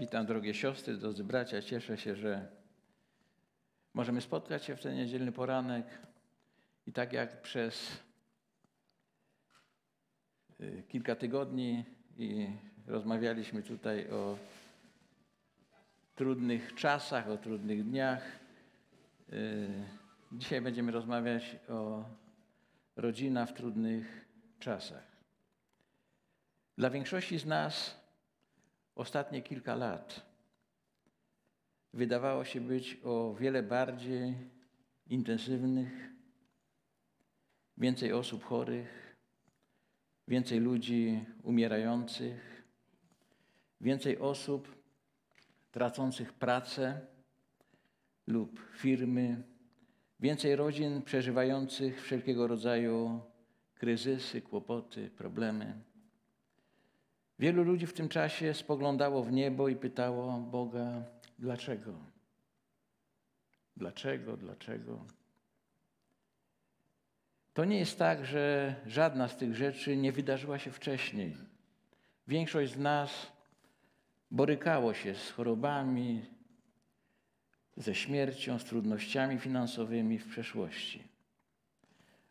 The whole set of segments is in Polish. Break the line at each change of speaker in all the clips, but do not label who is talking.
Witam drogie siostry, drodzy bracia. Cieszę się, że możemy spotkać się w ten niedzielny poranek. I tak jak przez y, kilka tygodni i rozmawialiśmy tutaj o trudnych czasach, o trudnych dniach, y, dzisiaj będziemy rozmawiać o rodzina w trudnych czasach. Dla większości z nas ostatnie kilka lat wydawało się być o wiele bardziej intensywnych, więcej osób chorych, więcej ludzi umierających, więcej osób tracących pracę lub firmy, więcej rodzin przeżywających wszelkiego rodzaju kryzysy, kłopoty, problemy. Wielu ludzi w tym czasie spoglądało w niebo i pytało Boga, dlaczego? Dlaczego? Dlaczego? To nie jest tak, że żadna z tych rzeczy nie wydarzyła się wcześniej. Większość z nas borykało się z chorobami, ze śmiercią, z trudnościami finansowymi w przeszłości.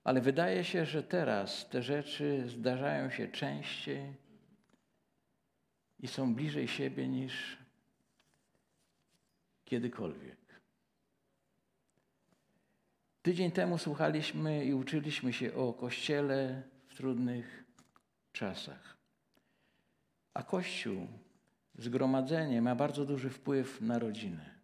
Ale wydaje się, że teraz te rzeczy zdarzają się częściej i są bliżej siebie niż kiedykolwiek. Tydzień temu słuchaliśmy i uczyliśmy się o Kościele w trudnych czasach. A Kościół, zgromadzenie ma bardzo duży wpływ na rodzinę.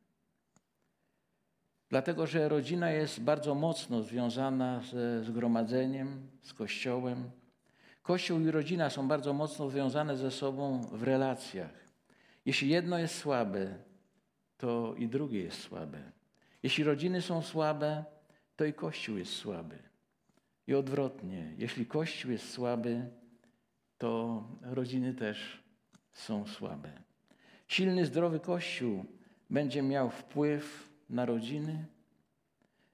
Dlatego, że rodzina jest bardzo mocno związana ze zgromadzeniem, z Kościołem, Kościół i rodzina są bardzo mocno związane ze sobą w relacjach. Jeśli jedno jest słabe, to i drugie jest słabe. Jeśli rodziny są słabe, to i Kościół jest słaby. I odwrotnie, jeśli Kościół jest słaby, to rodziny też są słabe. Silny, zdrowy Kościół będzie miał wpływ na rodziny,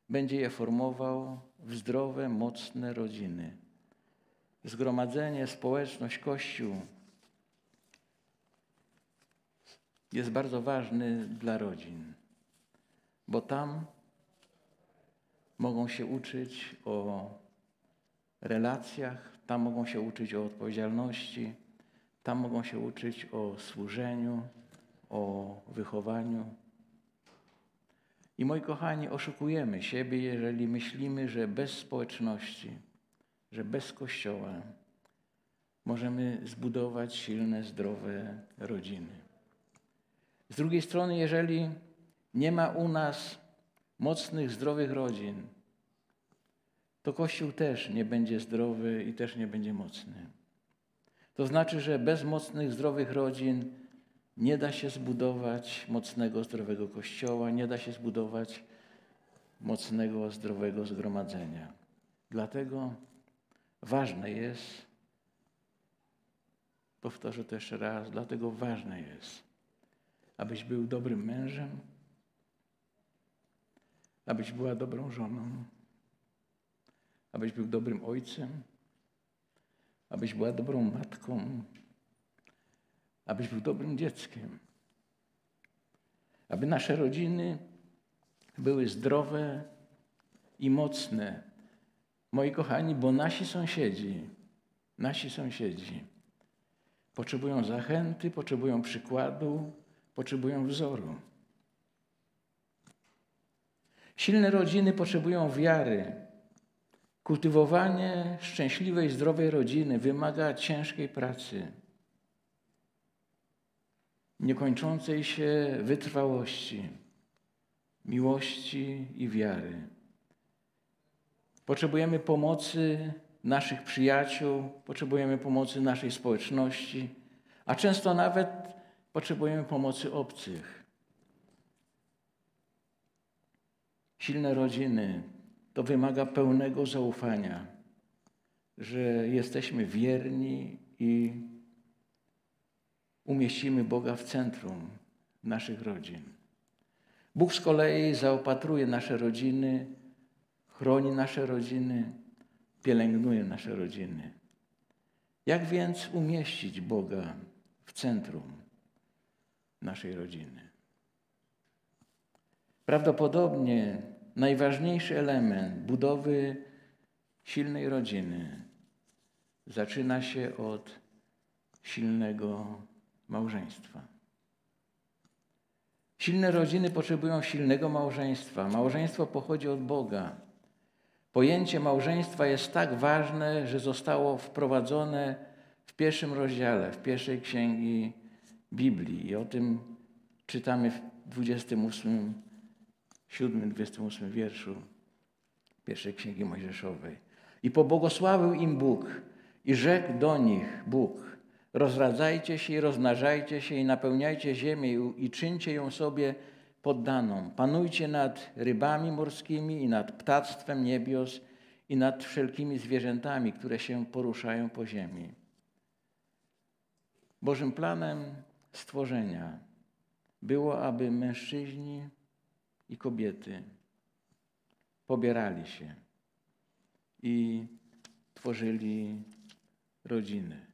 będzie je formował w zdrowe, mocne rodziny zgromadzenie, społeczność, Kościół jest bardzo ważny dla rodzin, bo tam mogą się uczyć o relacjach, tam mogą się uczyć o odpowiedzialności, tam mogą się uczyć o służeniu, o wychowaniu. I moi kochani, oszukujemy siebie, jeżeli myślimy, że bez społeczności, że bez Kościoła możemy zbudować silne, zdrowe rodziny. Z drugiej strony, jeżeli nie ma u nas mocnych, zdrowych rodzin, to Kościół też nie będzie zdrowy i też nie będzie mocny. To znaczy, że bez mocnych, zdrowych rodzin nie da się zbudować mocnego, zdrowego Kościoła, nie da się zbudować mocnego, zdrowego zgromadzenia. Dlatego Ważne jest, powtórzę to jeszcze raz, dlatego ważne jest, abyś był dobrym mężem, abyś była dobrą żoną, abyś był dobrym ojcem, abyś była dobrą matką, abyś był dobrym dzieckiem, aby nasze rodziny były zdrowe i mocne, Moi kochani, bo nasi sąsiedzi, nasi sąsiedzi potrzebują zachęty, potrzebują przykładu, potrzebują wzoru. Silne rodziny potrzebują wiary. Kultywowanie szczęśliwej, zdrowej rodziny wymaga ciężkiej pracy, niekończącej się wytrwałości, miłości i wiary. Potrzebujemy pomocy naszych przyjaciół, potrzebujemy pomocy naszej społeczności, a często nawet potrzebujemy pomocy obcych. Silne rodziny to wymaga pełnego zaufania, że jesteśmy wierni i umieścimy Boga w centrum naszych rodzin. Bóg z kolei zaopatruje nasze rodziny chroni nasze rodziny, pielęgnuje nasze rodziny. Jak więc umieścić Boga w centrum? naszej rodziny. Prawdopodobnie najważniejszy element budowy silnej rodziny zaczyna się od silnego małżeństwa. Silne rodziny potrzebują silnego małżeństwa. Małżeństwo pochodzi od Boga. Pojęcie małżeństwa jest tak ważne, że zostało wprowadzone w pierwszym rozdziale, w pierwszej księgi Biblii. I o tym czytamy w 28, 7, 28 wierszu pierwszej księgi Mojżeszowej. I pobłogosławił im Bóg i rzekł do nich Bóg, rozradzajcie się i rozmnażajcie się i napełniajcie ziemię i czyńcie ją sobie poddaną. Panujcie nad rybami morskimi i nad ptactwem niebios i nad wszelkimi zwierzętami, które się poruszają po ziemi. Bożym planem stworzenia było, aby mężczyźni i kobiety pobierali się i tworzyli rodziny.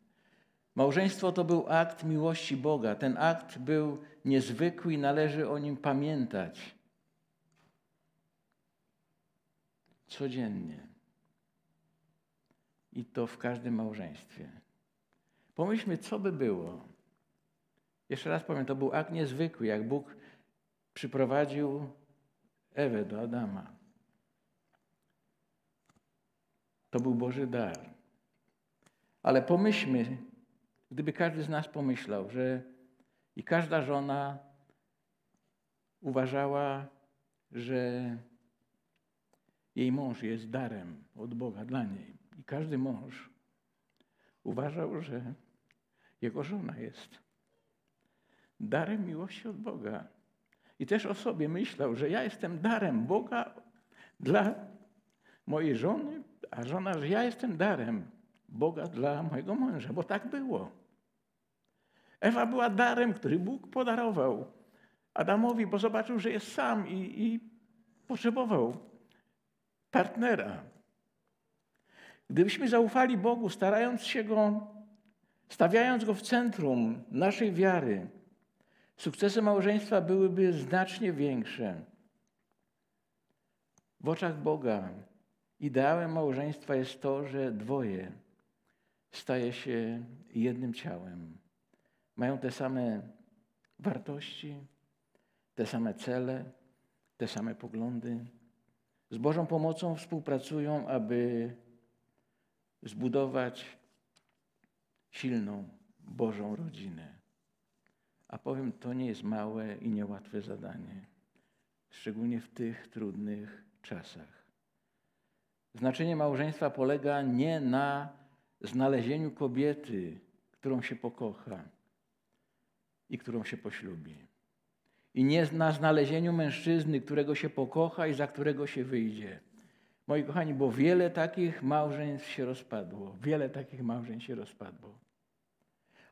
Małżeństwo to był akt miłości Boga. Ten akt był niezwykły i należy o nim pamiętać codziennie. I to w każdym małżeństwie. Pomyślmy, co by było. Jeszcze raz powiem, to był akt niezwykły, jak Bóg przyprowadził Ewę do Adama. To był Boży dar. Ale pomyślmy, gdyby każdy z nas pomyślał, że i każda żona uważała, że jej mąż jest darem od Boga dla niej. I każdy mąż uważał, że jego żona jest darem miłości od Boga. I też o sobie myślał, że ja jestem darem Boga dla mojej żony, a żona, że ja jestem darem Boga dla mojego męża, bo tak było. Ewa była darem, który Bóg podarował Adamowi, bo zobaczył, że jest sam i, i potrzebował partnera. Gdybyśmy zaufali Bogu, starając się Go, stawiając Go w centrum naszej wiary, sukcesy małżeństwa byłyby znacznie większe. W oczach Boga ideałem małżeństwa jest to, że dwoje staje się jednym ciałem. Mają te same wartości, te same cele, te same poglądy. Z Bożą pomocą współpracują, aby zbudować silną Bożą rodzinę. A powiem, to nie jest małe i niełatwe zadanie, szczególnie w tych trudnych czasach. Znaczenie małżeństwa polega nie na znalezieniu kobiety, którą się pokocha i którą się poślubi. I nie na znalezieniu mężczyzny, którego się pokocha i za którego się wyjdzie. Moi kochani, bo wiele takich małżeństw się rozpadło. Wiele takich małżeństw się rozpadło.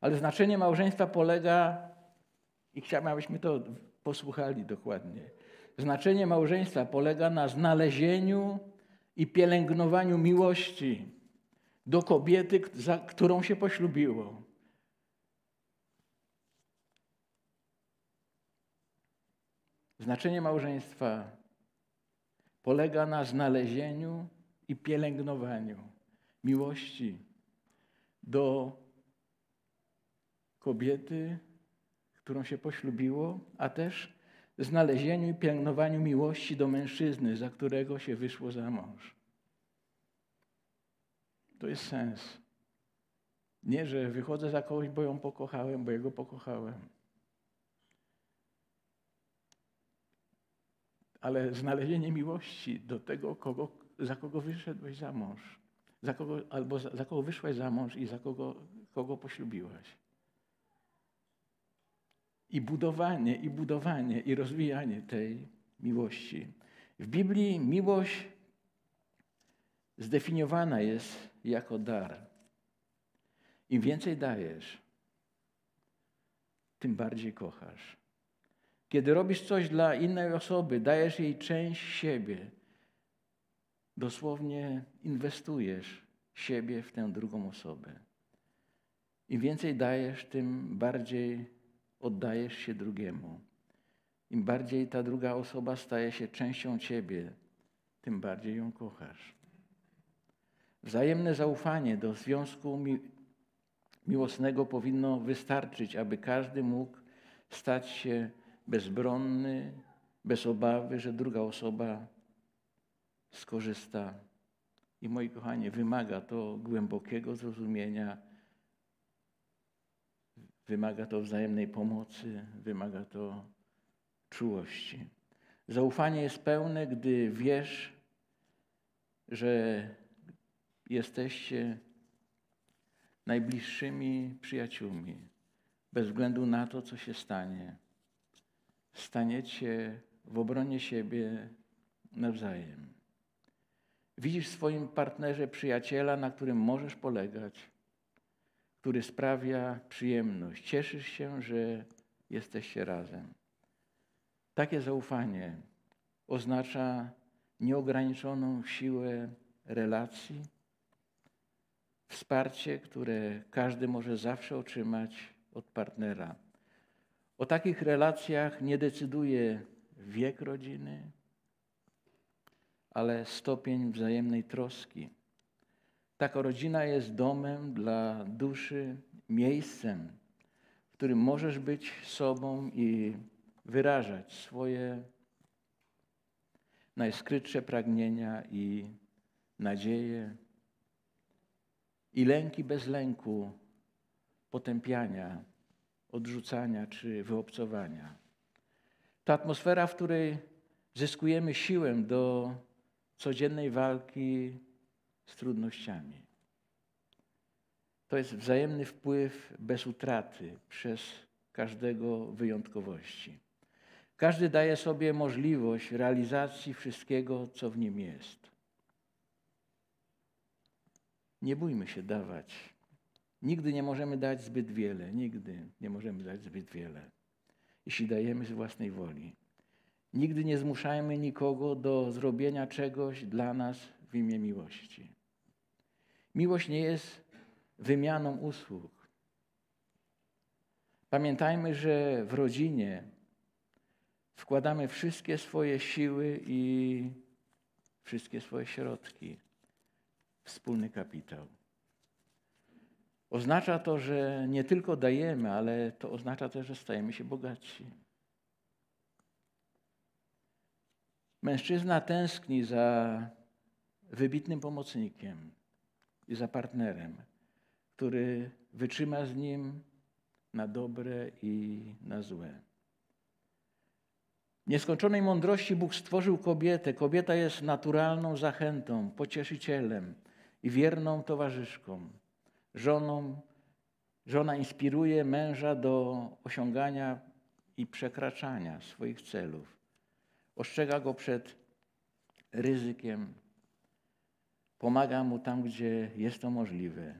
Ale znaczenie małżeństwa polega, i chciałbym, abyśmy to posłuchali dokładnie. Znaczenie małżeństwa polega na znalezieniu i pielęgnowaniu miłości do kobiety, za którą się poślubiło. Znaczenie małżeństwa polega na znalezieniu i pielęgnowaniu miłości do kobiety, którą się poślubiło, a też znalezieniu i pielęgnowaniu miłości do mężczyzny, za którego się wyszło za mąż. To jest sens. Nie, że wychodzę za kogoś, bo ją pokochałem, bo jego pokochałem. Ale znalezienie miłości do tego, kogo, za kogo wyszedłeś za mąż. Za kogo, albo za, za kogo wyszłaś za mąż i za kogo, kogo poślubiłaś. I budowanie, i budowanie, i rozwijanie tej miłości. W Biblii miłość zdefiniowana jest jako dar. Im więcej dajesz, tym bardziej kochasz. Kiedy robisz coś dla innej osoby, dajesz jej część siebie. Dosłownie inwestujesz siebie w tę drugą osobę. Im więcej dajesz, tym bardziej oddajesz się drugiemu. Im bardziej ta druga osoba staje się częścią ciebie, tym bardziej ją kochasz. Wzajemne zaufanie do związku mi miłosnego powinno wystarczyć, aby każdy mógł stać się bezbronny, bez obawy, że druga osoba skorzysta. I moi kochani, wymaga to głębokiego zrozumienia, wymaga to wzajemnej pomocy, wymaga to czułości. Zaufanie jest pełne, gdy wiesz, że jesteście najbliższymi przyjaciółmi, bez względu na to, co się stanie. Staniecie w obronie siebie nawzajem. Widzisz w swoim partnerze przyjaciela, na którym możesz polegać, który sprawia przyjemność. Cieszysz się, że jesteście razem. Takie zaufanie oznacza nieograniczoną siłę relacji, wsparcie, które każdy może zawsze otrzymać od partnera. O takich relacjach nie decyduje wiek rodziny, ale stopień wzajemnej troski. Taka rodzina jest domem dla duszy, miejscem, w którym możesz być sobą i wyrażać swoje najskrytsze pragnienia i nadzieje, i lęki bez lęku, potępiania, odrzucania czy wyobcowania. Ta atmosfera, w której zyskujemy siłę do codziennej walki z trudnościami. To jest wzajemny wpływ bez utraty przez każdego wyjątkowości. Każdy daje sobie możliwość realizacji wszystkiego, co w nim jest. Nie bójmy się dawać. Nigdy nie możemy dać zbyt wiele, nigdy nie możemy dać zbyt wiele, jeśli dajemy z własnej woli. Nigdy nie zmuszajmy nikogo do zrobienia czegoś dla nas w imię miłości. Miłość nie jest wymianą usług. Pamiętajmy, że w rodzinie wkładamy wszystkie swoje siły i wszystkie swoje środki, wspólny kapitał. Oznacza to, że nie tylko dajemy, ale to oznacza też, że stajemy się bogatsi. Mężczyzna tęskni za wybitnym pomocnikiem i za partnerem, który wytrzyma z nim na dobre i na złe. Nieskończonej mądrości Bóg stworzył kobietę. Kobieta jest naturalną zachętą, pocieszycielem i wierną towarzyszką. Żoną, żona inspiruje męża do osiągania i przekraczania swoich celów. Ostrzega go przed ryzykiem, pomaga mu tam, gdzie jest to możliwe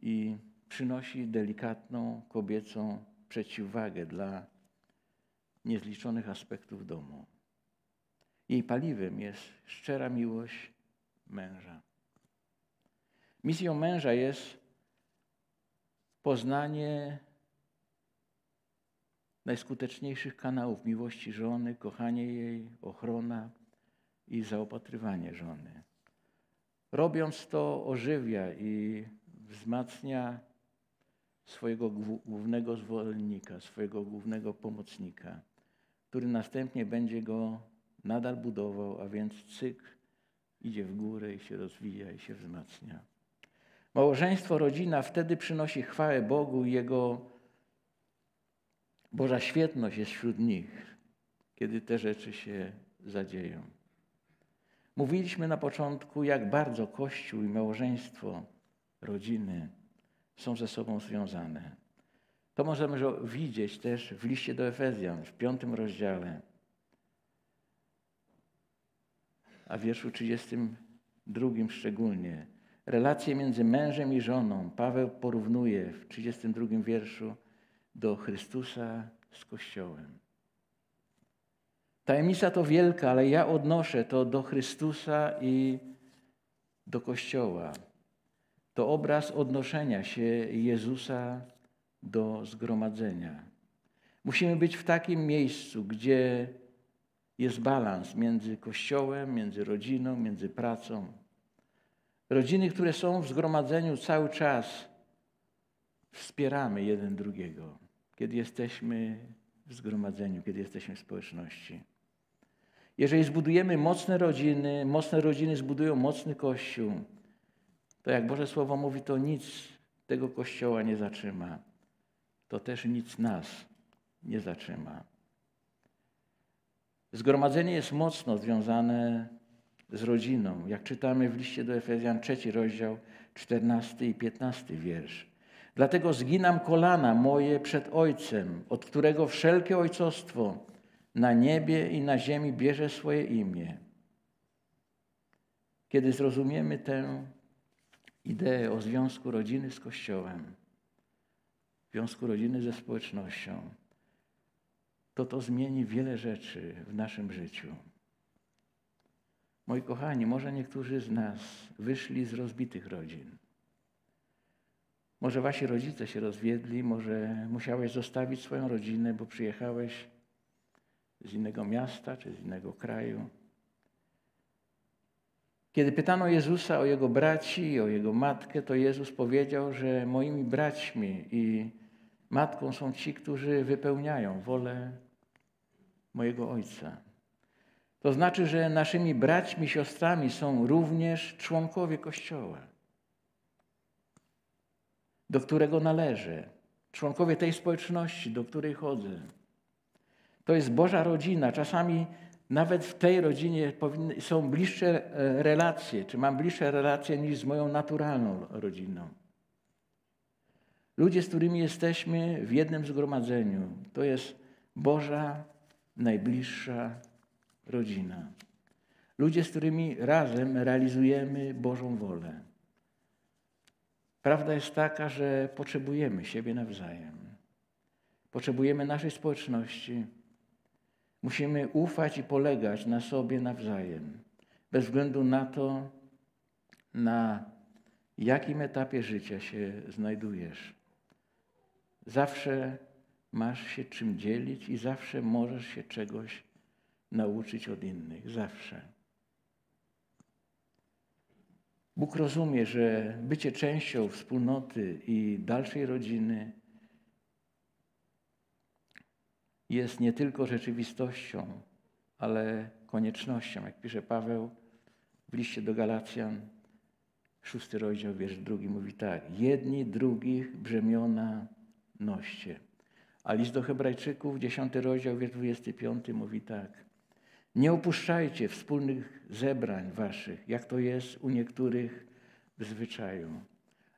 i przynosi delikatną kobiecą przeciwwagę dla niezliczonych aspektów domu. Jej paliwem jest szczera miłość męża. Misją męża jest poznanie najskuteczniejszych kanałów miłości żony, kochanie jej, ochrona i zaopatrywanie żony. Robiąc to, ożywia i wzmacnia swojego głównego zwolennika, swojego głównego pomocnika, który następnie będzie go nadal budował, a więc cykl idzie w górę i się rozwija i się wzmacnia. Małżeństwo, rodzina wtedy przynosi chwałę Bogu i Jego Boża świetność jest wśród nich, kiedy te rzeczy się zadzieją. Mówiliśmy na początku, jak bardzo Kościół i małżeństwo, rodziny są ze sobą związane. To możemy widzieć też w liście do Efezjan, w piątym rozdziale, a w wierszu 32 szczególnie. Relacje między mężem i żoną Paweł porównuje w 32 wierszu do Chrystusa z Kościołem. Tajemnica to wielka, ale ja odnoszę to do Chrystusa i do Kościoła. To obraz odnoszenia się Jezusa do zgromadzenia. Musimy być w takim miejscu, gdzie jest balans między Kościołem, między rodziną, między pracą. Rodziny, które są w zgromadzeniu cały czas, wspieramy jeden drugiego, kiedy jesteśmy w zgromadzeniu, kiedy jesteśmy w społeczności. Jeżeli zbudujemy mocne rodziny, mocne rodziny zbudują mocny Kościół, to jak Boże Słowo mówi, to nic tego Kościoła nie zatrzyma. To też nic nas nie zatrzyma. Zgromadzenie jest mocno związane z rodziną. Jak czytamy w liście do Efezjan, trzeci rozdział, 14 i 15 wiersz. Dlatego zginam kolana moje przed Ojcem, od którego wszelkie ojcostwo na niebie i na ziemi bierze swoje imię. Kiedy zrozumiemy tę ideę o związku rodziny z Kościołem, związku rodziny ze społecznością, to to zmieni wiele rzeczy w naszym życiu. Moi kochani, może niektórzy z nas wyszli z rozbitych rodzin. Może wasi rodzice się rozwiedli, może musiałeś zostawić swoją rodzinę, bo przyjechałeś z innego miasta czy z innego kraju. Kiedy pytano Jezusa o jego braci, o jego matkę, to Jezus powiedział, że moimi braćmi i matką są ci, którzy wypełniają wolę mojego Ojca. To znaczy, że naszymi braćmi, siostrami są również członkowie Kościoła, do którego należę, członkowie tej społeczności, do której chodzę. To jest Boża rodzina. Czasami nawet w tej rodzinie są bliższe e, relacje, czy mam bliższe relacje niż z moją naturalną rodziną. Ludzie, z którymi jesteśmy w jednym zgromadzeniu, to jest Boża najbliższa rodzina. Ludzie, z którymi razem realizujemy Bożą wolę. Prawda jest taka, że potrzebujemy siebie nawzajem. Potrzebujemy naszej społeczności. Musimy ufać i polegać na sobie nawzajem, bez względu na to, na jakim etapie życia się znajdujesz. Zawsze masz się czym dzielić i zawsze możesz się czegoś nauczyć od innych. Zawsze. Bóg rozumie, że bycie częścią wspólnoty i dalszej rodziny jest nie tylko rzeczywistością, ale koniecznością. Jak pisze Paweł w liście do Galacjan, szósty rozdział, wiersz drugi, mówi tak. Jedni drugich brzemiona noście. A list do Hebrajczyków, 10 rozdział, wiersz 25 mówi tak. Nie opuszczajcie wspólnych zebrań waszych, jak to jest u niektórych w zwyczaju,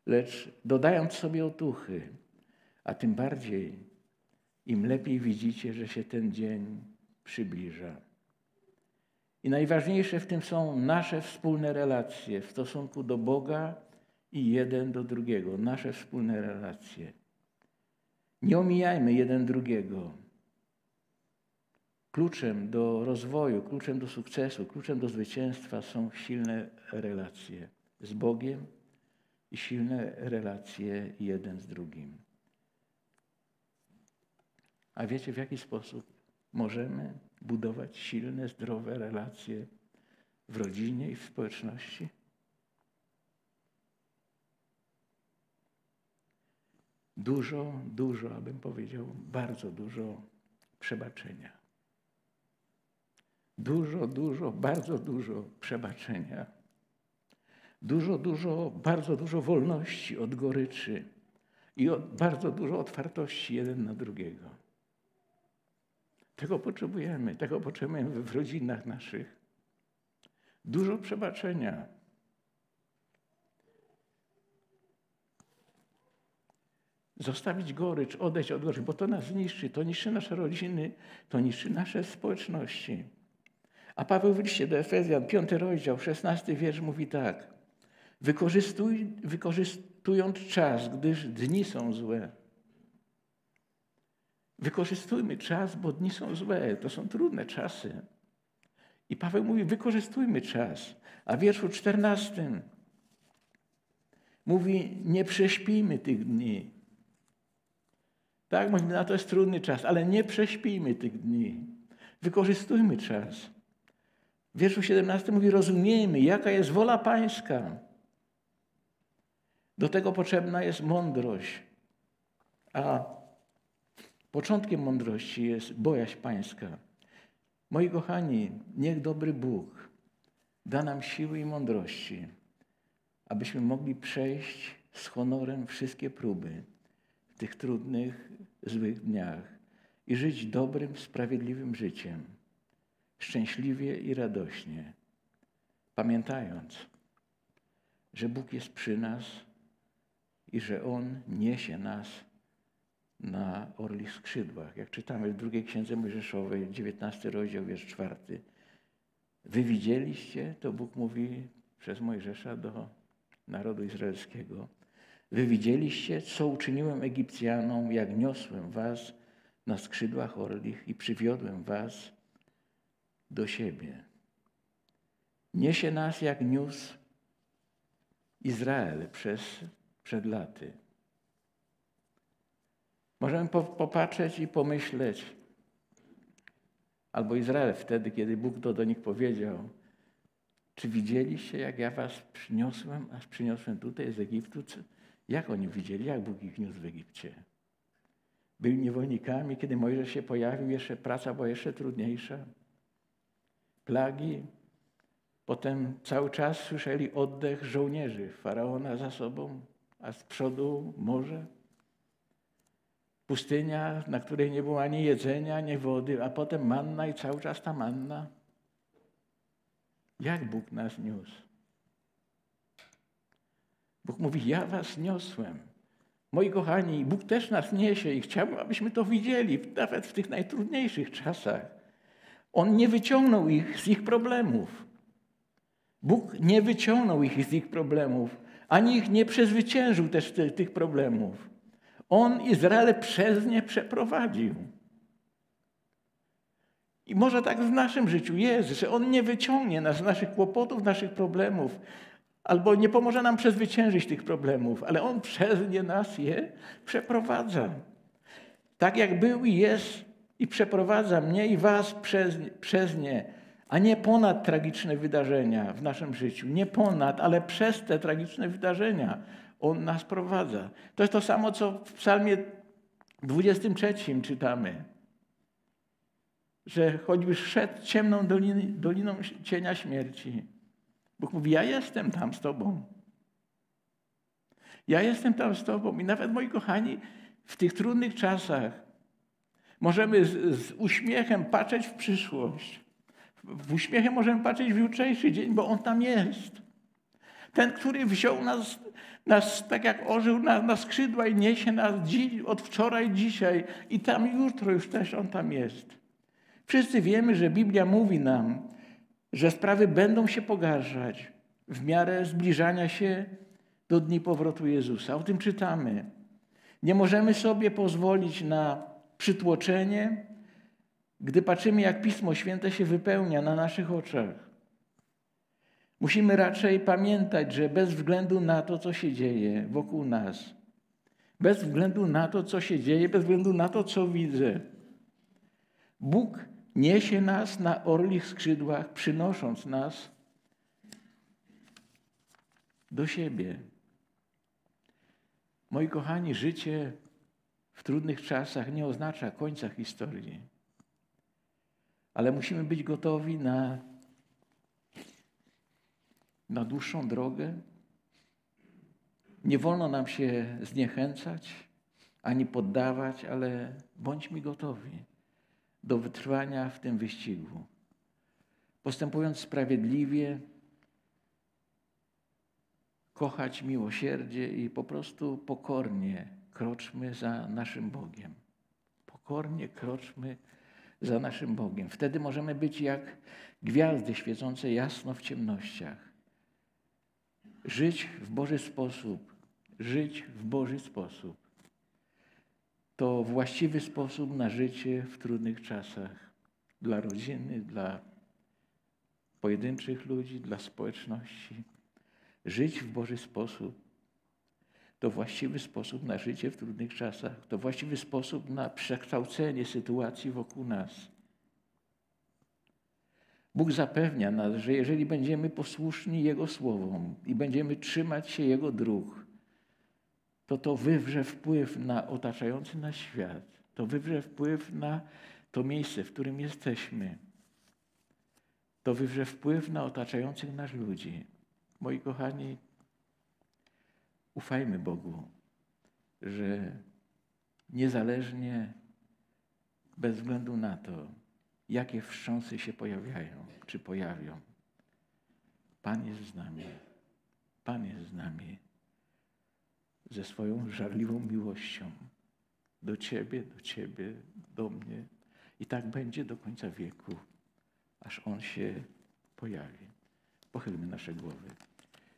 lecz dodając sobie otuchy, a tym bardziej im lepiej widzicie, że się ten dzień przybliża. I najważniejsze w tym są nasze wspólne relacje w stosunku do Boga i jeden do drugiego, nasze wspólne relacje. Nie omijajmy jeden drugiego. Kluczem do rozwoju, kluczem do sukcesu, kluczem do zwycięstwa są silne relacje z Bogiem i silne relacje jeden z drugim. A wiecie w jaki sposób możemy budować silne, zdrowe relacje w rodzinie i w społeczności? dużo, dużo, abym powiedział, bardzo dużo przebaczenia. Dużo, dużo, bardzo dużo przebaczenia. Dużo, dużo, bardzo dużo wolności od goryczy i od, bardzo dużo otwartości jeden na drugiego. Tego potrzebujemy, tego potrzebujemy w rodzinach naszych. Dużo przebaczenia. Zostawić gorycz, odejść od gorycz, bo to nas niszczy, to niszczy nasze rodziny, to niszczy nasze społeczności. A Paweł w liście do Efezjan, 5 rozdział, 16 wiersz mówi tak. Wykorzystuj, wykorzystując czas, gdyż dni są złe. Wykorzystujmy czas, bo dni są złe. To są trudne czasy. I Paweł mówi, wykorzystujmy czas. A w wierszu 14 mówi, nie prześpijmy tych dni. Tak, mówimy, na to jest trudny czas, ale nie prześpijmy tych dni. Wykorzystujmy czas. Wierszu 17 mówi, rozumiejmy, jaka jest wola Pańska. Do tego potrzebna jest mądrość. A początkiem mądrości jest bojaźń Pańska. Moi kochani, niech dobry Bóg da nam siły i mądrości, abyśmy mogli przejść z honorem wszystkie próby w tych trudnych, złych dniach i żyć dobrym, sprawiedliwym życiem, szczęśliwie i radośnie, pamiętając, że Bóg jest przy nas i że On niesie nas na orlich skrzydłach. Jak czytamy w drugiej księdze Mojżeszowej, 19 rozdział, wiersz 4. Wy widzieliście, to Bóg mówi przez Mojżesza do narodu izraelskiego. Wy widzieliście, co uczyniłem Egipcjanom, jak niosłem was na skrzydłach orlich i przywiodłem was do siebie. Niesie nas, jak niósł Izrael przez, przed laty. Możemy popatrzeć i pomyśleć, albo Izrael wtedy, kiedy Bóg to do nich powiedział, czy widzieliście, jak ja was przyniosłem, aż przyniosłem tutaj z Egiptu? Jak oni widzieli, jak Bóg ich niósł w Egipcie? Byli niewolnikami, kiedy Mojżesz się pojawił, jeszcze praca była jeszcze trudniejsza. Plagi. Potem cały czas słyszeli oddech żołnierzy faraona za sobą, a z przodu morze. Pustynia, na której nie było ani jedzenia, ani wody, a potem manna i cały czas ta manna. Jak Bóg nas niósł? Bóg mówi, ja was niosłem. Moi kochani, Bóg też nas niesie i chciałbym, abyśmy to widzieli, nawet w tych najtrudniejszych czasach. On nie wyciągnął ich z ich problemów. Bóg nie wyciągnął ich z ich problemów, ani ich nie przezwyciężył też tych problemów. On Izrael przez nie przeprowadził. I może tak w naszym życiu jest, że On nie wyciągnie nas z naszych kłopotów, naszych problemów, albo nie pomoże nam przezwyciężyć tych problemów, ale On przez nie nas je przeprowadza. Tak jak był i jest i przeprowadza mnie i was przez, przez nie, a nie ponad tragiczne wydarzenia w naszym życiu. Nie ponad, ale przez te tragiczne wydarzenia On nas prowadza. To jest to samo, co w psalmie 23 czytamy że choćby szedł ciemną dolin, doliną cienia śmierci, Bóg mówi, ja jestem tam z Tobą. Ja jestem tam z Tobą. I nawet, moi kochani, w tych trudnych czasach możemy z, z uśmiechem patrzeć w przyszłość. W uśmiechem możemy patrzeć w jutrzejszy dzień, bo On tam jest. Ten, który wziął nas, nas tak jak orzeł na, na skrzydła i niesie nas dziś, od wczoraj, dzisiaj i tam jutro już też On tam jest. Wszyscy wiemy, że Biblia mówi nam, że sprawy będą się pogarszać w miarę zbliżania się do dni powrotu Jezusa. O tym czytamy. Nie możemy sobie pozwolić na przytłoczenie, gdy patrzymy, jak Pismo Święte się wypełnia na naszych oczach. Musimy raczej pamiętać, że bez względu na to, co się dzieje wokół nas, bez względu na to, co się dzieje, bez względu na to, co widzę, Bóg Niesie nas na orlich skrzydłach, przynosząc nas do siebie. Moi kochani, życie w trudnych czasach nie oznacza końca historii, ale musimy być gotowi na, na dłuższą drogę. Nie wolno nam się zniechęcać ani poddawać, ale bądźmy gotowi do wytrwania w tym wyścigu. Postępując sprawiedliwie, kochać miłosierdzie i po prostu pokornie kroczmy za naszym Bogiem. Pokornie kroczmy za naszym Bogiem. Wtedy możemy być jak gwiazdy świecące jasno w ciemnościach. Żyć w Boży sposób, żyć w Boży sposób to właściwy sposób na życie w trudnych czasach dla rodziny, dla pojedynczych ludzi, dla społeczności. Żyć w Boży sposób. To właściwy sposób na życie w trudnych czasach, to właściwy sposób na przekształcenie sytuacji wokół nas. Bóg zapewnia nas, że jeżeli będziemy posłuszni Jego słowom i będziemy trzymać się Jego dróg, to to wywrze wpływ na otaczający nas świat, to wywrze wpływ na to miejsce, w którym jesteśmy. To wywrze wpływ na otaczających nas ludzi. Moi kochani, ufajmy Bogu, że niezależnie, bez względu na to, jakie wstrząsy się pojawiają, czy pojawią, Pan jest z nami. Pan jest z nami ze swoją żarliwą miłością do Ciebie, do Ciebie, do mnie. I tak będzie do końca wieku, aż On się pojawi. Pochylmy nasze głowy.